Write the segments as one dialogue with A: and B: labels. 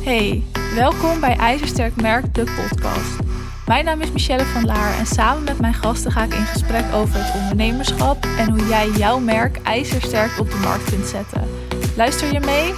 A: Hey, welkom bij IJzersterk Merk, de podcast. Mijn naam is Michelle van Laar en samen met mijn gasten ga ik in gesprek over het ondernemerschap en hoe jij jouw merk ijzersterk op de markt kunt zetten. Luister je mee?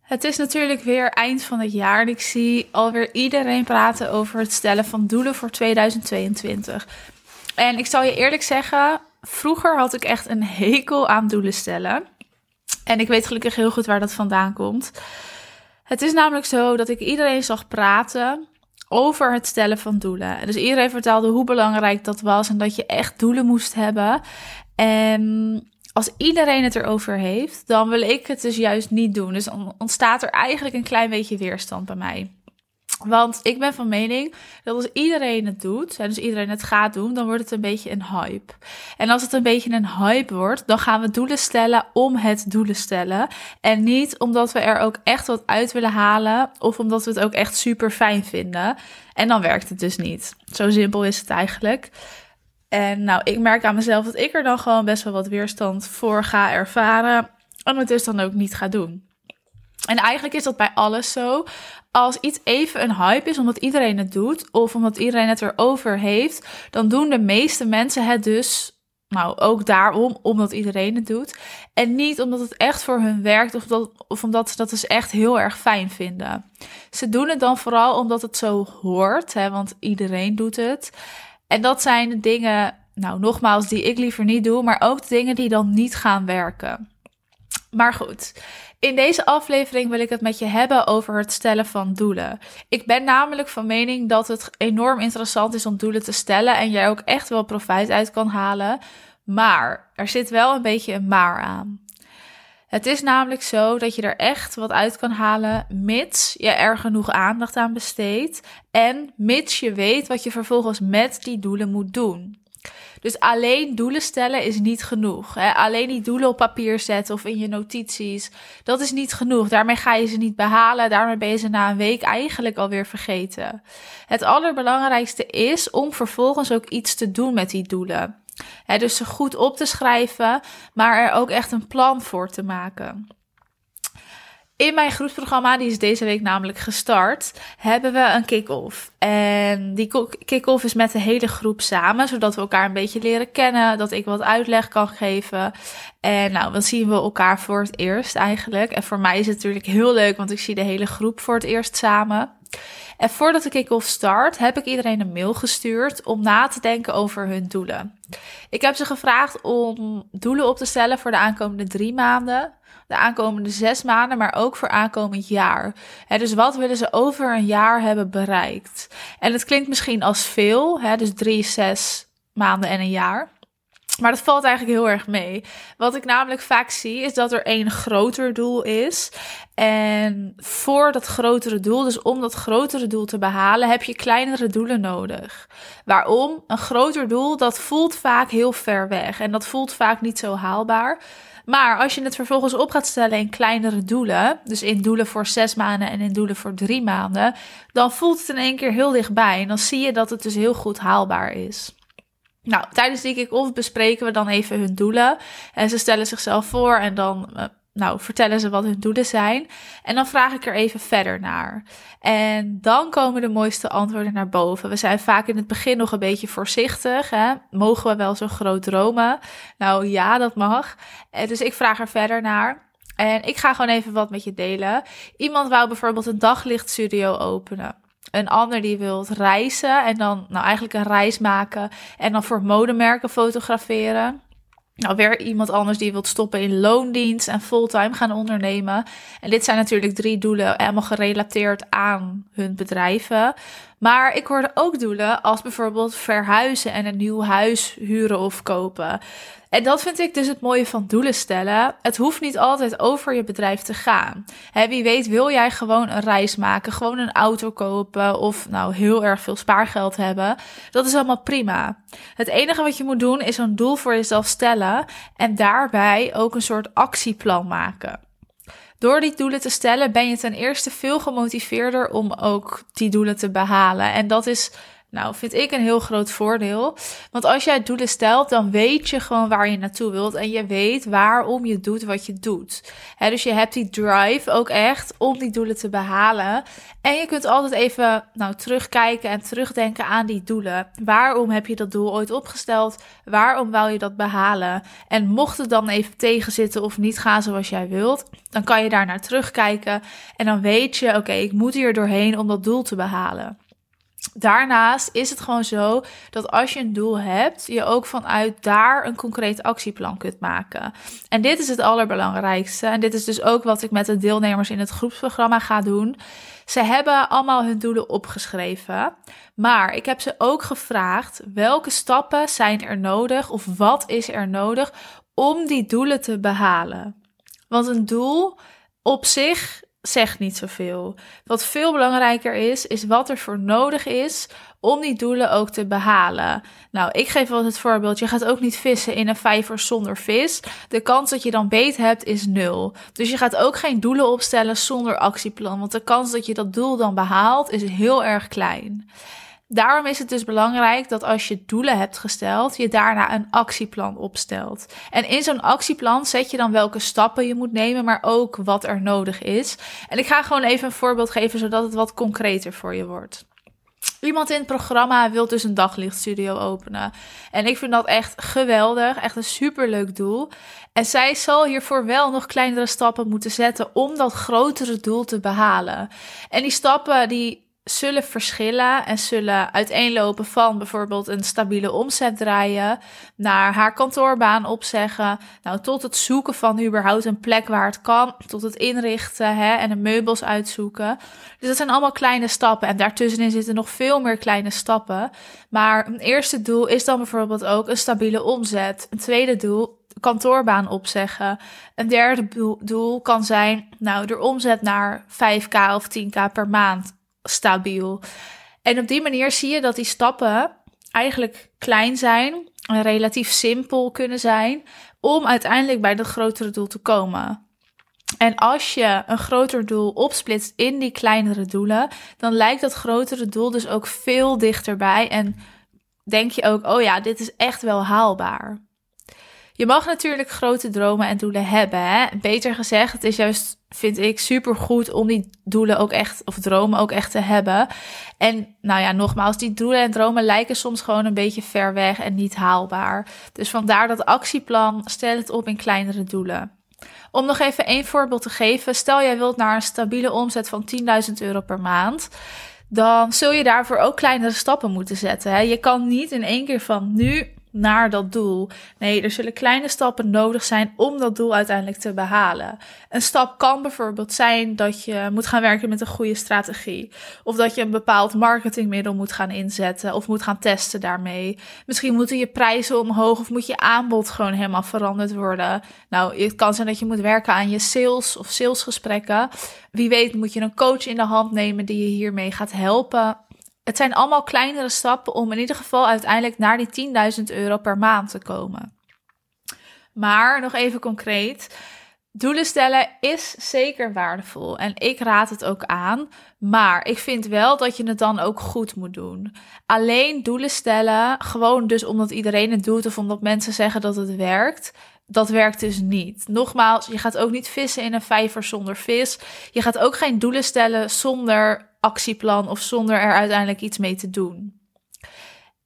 A: Het is natuurlijk weer eind van het jaar en ik zie alweer iedereen praten over het stellen van doelen voor 2022. En ik zal je eerlijk zeggen, vroeger had ik echt een hekel aan doelen stellen. En ik weet gelukkig heel goed waar dat vandaan komt. Het is namelijk zo dat ik iedereen zag praten over het stellen van doelen. Dus iedereen vertelde hoe belangrijk dat was en dat je echt doelen moest hebben. En als iedereen het erover heeft, dan wil ik het dus juist niet doen. Dus ontstaat er eigenlijk een klein beetje weerstand bij mij. Want ik ben van mening dat als iedereen het doet, en dus iedereen het gaat doen, dan wordt het een beetje een hype. En als het een beetje een hype wordt, dan gaan we doelen stellen om het doelen stellen. En niet omdat we er ook echt wat uit willen halen, of omdat we het ook echt super fijn vinden. En dan werkt het dus niet. Zo simpel is het eigenlijk. En nou, ik merk aan mezelf dat ik er dan gewoon best wel wat weerstand voor ga ervaren. En het dus dan ook niet ga doen. En eigenlijk is dat bij alles zo. Als iets even een hype is omdat iedereen het doet, of omdat iedereen het erover heeft, dan doen de meeste mensen het dus. Nou, ook daarom, omdat iedereen het doet. En niet omdat het echt voor hun werkt of, dat, of omdat ze dat dus echt heel erg fijn vinden. Ze doen het dan vooral omdat het zo hoort, hè, want iedereen doet het. En dat zijn dingen, nou nogmaals, die ik liever niet doe, maar ook dingen die dan niet gaan werken. Maar goed, in deze aflevering wil ik het met je hebben over het stellen van doelen. Ik ben namelijk van mening dat het enorm interessant is om doelen te stellen en jij ook echt wel profijt uit kan halen. Maar er zit wel een beetje een maar aan. Het is namelijk zo dat je er echt wat uit kan halen, mits je er genoeg aandacht aan besteedt en mits je weet wat je vervolgens met die doelen moet doen. Dus alleen doelen stellen is niet genoeg. Hè? Alleen die doelen op papier zetten of in je notities, dat is niet genoeg. Daarmee ga je ze niet behalen. Daarmee ben je ze na een week eigenlijk alweer vergeten. Het allerbelangrijkste is om vervolgens ook iets te doen met die doelen. dus ze goed op te schrijven, maar er ook echt een plan voor te maken. In mijn groepsprogramma, die is deze week namelijk gestart, hebben we een kick-off. En die kick-off is met de hele groep samen, zodat we elkaar een beetje leren kennen, dat ik wat uitleg kan geven. En nou, dan zien we elkaar voor het eerst eigenlijk. En voor mij is het natuurlijk heel leuk, want ik zie de hele groep voor het eerst samen. En voordat de kick-off start, heb ik iedereen een mail gestuurd om na te denken over hun doelen. Ik heb ze gevraagd om doelen op te stellen voor de aankomende drie maanden de aankomende zes maanden, maar ook voor aankomend jaar. dus wat willen ze over een jaar hebben bereikt? En het klinkt misschien als veel, dus drie, zes maanden en een jaar. Maar dat valt eigenlijk heel erg mee. Wat ik namelijk vaak zie, is dat er één groter doel is. En voor dat grotere doel, dus om dat grotere doel te behalen, heb je kleinere doelen nodig. Waarom? Een groter doel, dat voelt vaak heel ver weg. En dat voelt vaak niet zo haalbaar. Maar als je het vervolgens op gaat stellen in kleinere doelen, dus in doelen voor zes maanden en in doelen voor drie maanden, dan voelt het in één keer heel dichtbij. En dan zie je dat het dus heel goed haalbaar is. Nou, tijdens die kick-off bespreken we dan even hun doelen. En ze stellen zichzelf voor en dan eh, nou, vertellen ze wat hun doelen zijn. En dan vraag ik er even verder naar. En dan komen de mooiste antwoorden naar boven. We zijn vaak in het begin nog een beetje voorzichtig. Hè? Mogen we wel zo groot dromen? Nou ja, dat mag. En dus ik vraag er verder naar. En ik ga gewoon even wat met je delen. Iemand wou bijvoorbeeld een daglichtstudio openen. Een ander die wil reizen en dan nou eigenlijk een reis maken en dan voor modemerken fotograferen. Nou, weer iemand anders die wilt stoppen in loondienst en fulltime gaan ondernemen. En dit zijn natuurlijk drie doelen, helemaal gerelateerd aan hun bedrijven. Maar ik hoorde ook doelen als bijvoorbeeld verhuizen en een nieuw huis huren of kopen. En dat vind ik dus het mooie van doelen stellen. Het hoeft niet altijd over je bedrijf te gaan. wie weet wil jij gewoon een reis maken, gewoon een auto kopen of nou heel erg veel spaargeld hebben. Dat is allemaal prima. Het enige wat je moet doen is een doel voor jezelf stellen en daarbij ook een soort actieplan maken. Door die doelen te stellen ben je ten eerste veel gemotiveerder om ook die doelen te behalen. En dat is Nou, vind ik een heel groot voordeel. Want als jij doelen stelt, dan weet je gewoon waar je naartoe wilt. En je weet waarom je doet wat je doet. dus je hebt die drive ook echt om die doelen te behalen. En je kunt altijd even nou, terugkijken en terugdenken aan die doelen. Waarom heb je dat doel ooit opgesteld? Waarom wou je dat behalen? En mocht het dan even tegenzitten of niet gaan zoals jij wilt, dan kan je daar naar terugkijken. En dan weet je, oké, ik moet hier doorheen om dat doel te behalen. Daarnaast is het gewoon zo dat als je een doel hebt, je ook vanuit daar een concreet actieplan kunt maken. En dit is het allerbelangrijkste. En dit is dus ook wat ik met de deelnemers in het groepsprogramma ga doen. Ze hebben allemaal hun doelen opgeschreven. Maar ik heb ze ook gevraagd welke stappen zijn er nodig of wat is er nodig om die doelen te behalen. Want een doel op zich zegt niet zoveel. Wat veel belangrijker is, is wat er voor nodig is om die doelen ook te behalen. Nou, ik geef wel het voorbeeld: je gaat ook niet vissen in een vijver zonder vis. De kans dat je dan beet hebt is nul. Dus je gaat ook geen doelen opstellen zonder actieplan, want de kans dat je dat doel dan behaalt is heel erg klein. Daarom is het dus belangrijk dat als je doelen hebt gesteld, je daarna een actieplan opstelt. En in zo'n actieplan zet je dan welke stappen je moet nemen, maar ook wat er nodig is. En ik ga gewoon even een voorbeeld geven, zodat het wat concreter voor je wordt. Iemand in het programma wil dus een daglichtstudio openen. En ik vind dat echt geweldig. Echt een superleuk doel. En zij zal hiervoor wel nog kleinere stappen moeten zetten om dat grotere doel te behalen. En die stappen die zullen verschillen en zullen uiteenlopen van bijvoorbeeld een stabiele omzet draaien naar haar kantoorbaan opzeggen, nou tot het zoeken van überhaupt een plek waar het kan, tot het inrichten hè, en de meubels uitzoeken. Dus dat zijn allemaal kleine stappen en daartussenin zitten nog veel meer kleine stappen. Maar een eerste doel is dan bijvoorbeeld ook een stabiele omzet. Een tweede doel kantoorbaan opzeggen. Een derde doel kan zijn, nou, de omzet naar 5k of 10k per maand stabiel. En op die manier zie je dat die stappen eigenlijk klein zijn en relatief simpel kunnen zijn om uiteindelijk bij dat grotere doel te komen. En als je een groter doel opsplitst in die kleinere doelen, dan lijkt dat grotere doel dus ook veel dichterbij en denk je ook, oh ja, dit is echt wel haalbaar. Je mag natuurlijk grote dromen en doelen hebben. Hè? Beter gezegd, het is juist, vind ik, super goed om die doelen ook echt, of dromen ook echt te hebben. En nou ja, nogmaals, die doelen en dromen lijken soms gewoon een beetje ver weg en niet haalbaar. Dus vandaar dat actieplan, stel het op in kleinere doelen. Om nog even één voorbeeld te geven, stel jij wilt naar een stabiele omzet van 10.000 euro per maand dan zul je daarvoor ook kleinere stappen moeten zetten. Hè? Je kan niet in één keer van nu naar dat doel. Nee, er zullen kleine stappen nodig zijn om dat doel uiteindelijk te behalen. Een stap kan bijvoorbeeld zijn dat je moet gaan werken met een goede strategie. Of dat je een bepaald marketingmiddel moet gaan inzetten of moet gaan testen daarmee. Misschien moeten je prijzen omhoog of moet je aanbod gewoon helemaal veranderd worden. Nou, het kan zijn dat je moet werken aan je sales of salesgesprekken. Wie weet moet je een coach in de hand nemen die je hiermee gaat helpen het zijn allemaal kleinere stappen om in ieder geval uiteindelijk naar die 10.000 euro per maand te komen. Maar nog even concreet. Doelen stellen is zeker waardevol en ik raad het ook aan. Maar ik vind wel dat je het dan ook goed moet doen. Alleen doelen stellen, gewoon dus omdat iedereen het doet of omdat mensen zeggen dat het werkt, dat werkt dus niet. Nogmaals, je gaat ook niet vissen in een vijver zonder vis. Je gaat ook geen doelen stellen zonder actieplan of zonder er uiteindelijk iets mee te doen.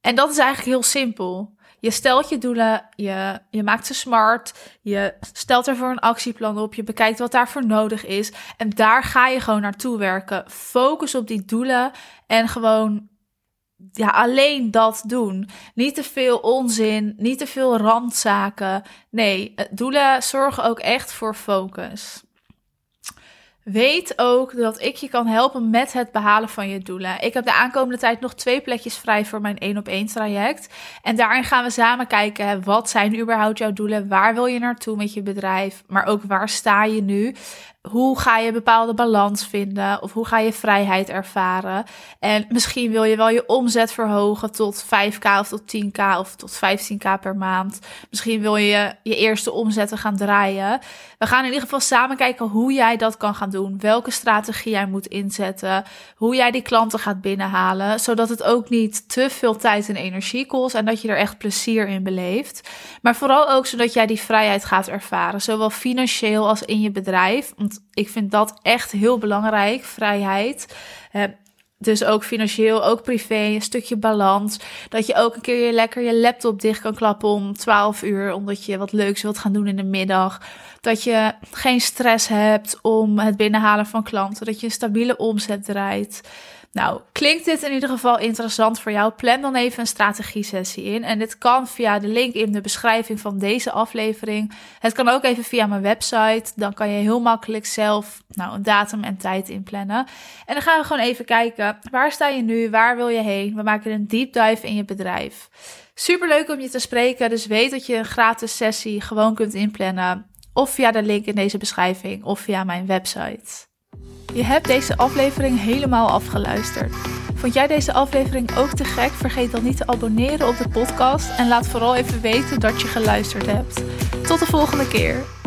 A: En dat is eigenlijk heel simpel. Je stelt je doelen, je, je maakt ze smart, je stelt ervoor een actieplan op, je bekijkt wat daarvoor nodig is en daar ga je gewoon naartoe werken. Focus op die doelen en gewoon ja, alleen dat doen. Niet te veel onzin, niet te veel randzaken. Nee, doelen zorgen ook echt voor focus. Weet ook dat ik je kan helpen met het behalen van je doelen. Ik heb de aankomende tijd nog twee plekjes vrij voor mijn 1 op 1 traject. En daarin gaan we samen kijken, wat zijn überhaupt jouw doelen? Waar wil je naartoe met je bedrijf? Maar ook waar sta je nu? Hoe ga je bepaalde balans vinden? Of hoe ga je vrijheid ervaren? En misschien wil je wel je omzet verhogen tot 5k of tot 10k of tot 15k per maand. Misschien wil je je eerste omzetten gaan draaien. We gaan in ieder geval samen kijken hoe jij dat kan gaan doen. Welke strategie jij moet inzetten. Hoe jij die klanten gaat binnenhalen. Zodat het ook niet te veel tijd en energie kost. En dat je er echt plezier in beleeft. Maar vooral ook zodat jij die vrijheid gaat ervaren. Zowel financieel als in je bedrijf. Want ik vind dat echt heel belangrijk, vrijheid. Dus ook financieel, ook privé, een stukje balans. Dat je ook een keer je lekker je laptop dicht kan klappen om 12 uur, omdat je wat leuks wilt gaan doen in de middag. Dat je geen stress hebt om het binnenhalen van klanten. Dat je een stabiele omzet draait. Nou, klinkt dit in ieder geval interessant voor jou? Plan dan even een strategie-sessie in. En dit kan via de link in de beschrijving van deze aflevering. Het kan ook even via mijn website. Dan kan je heel makkelijk zelf nou, een datum en tijd inplannen. En dan gaan we gewoon even kijken. Waar sta je nu? Waar wil je heen? We maken een deep dive in je bedrijf. Super leuk om je te spreken. Dus weet dat je een gratis sessie gewoon kunt inplannen. Of via de link in deze beschrijving of via mijn website. Je hebt deze aflevering helemaal afgeluisterd. Vond jij deze aflevering ook te gek? Vergeet dan niet te abonneren op de podcast en laat vooral even weten dat je geluisterd hebt. Tot de volgende keer.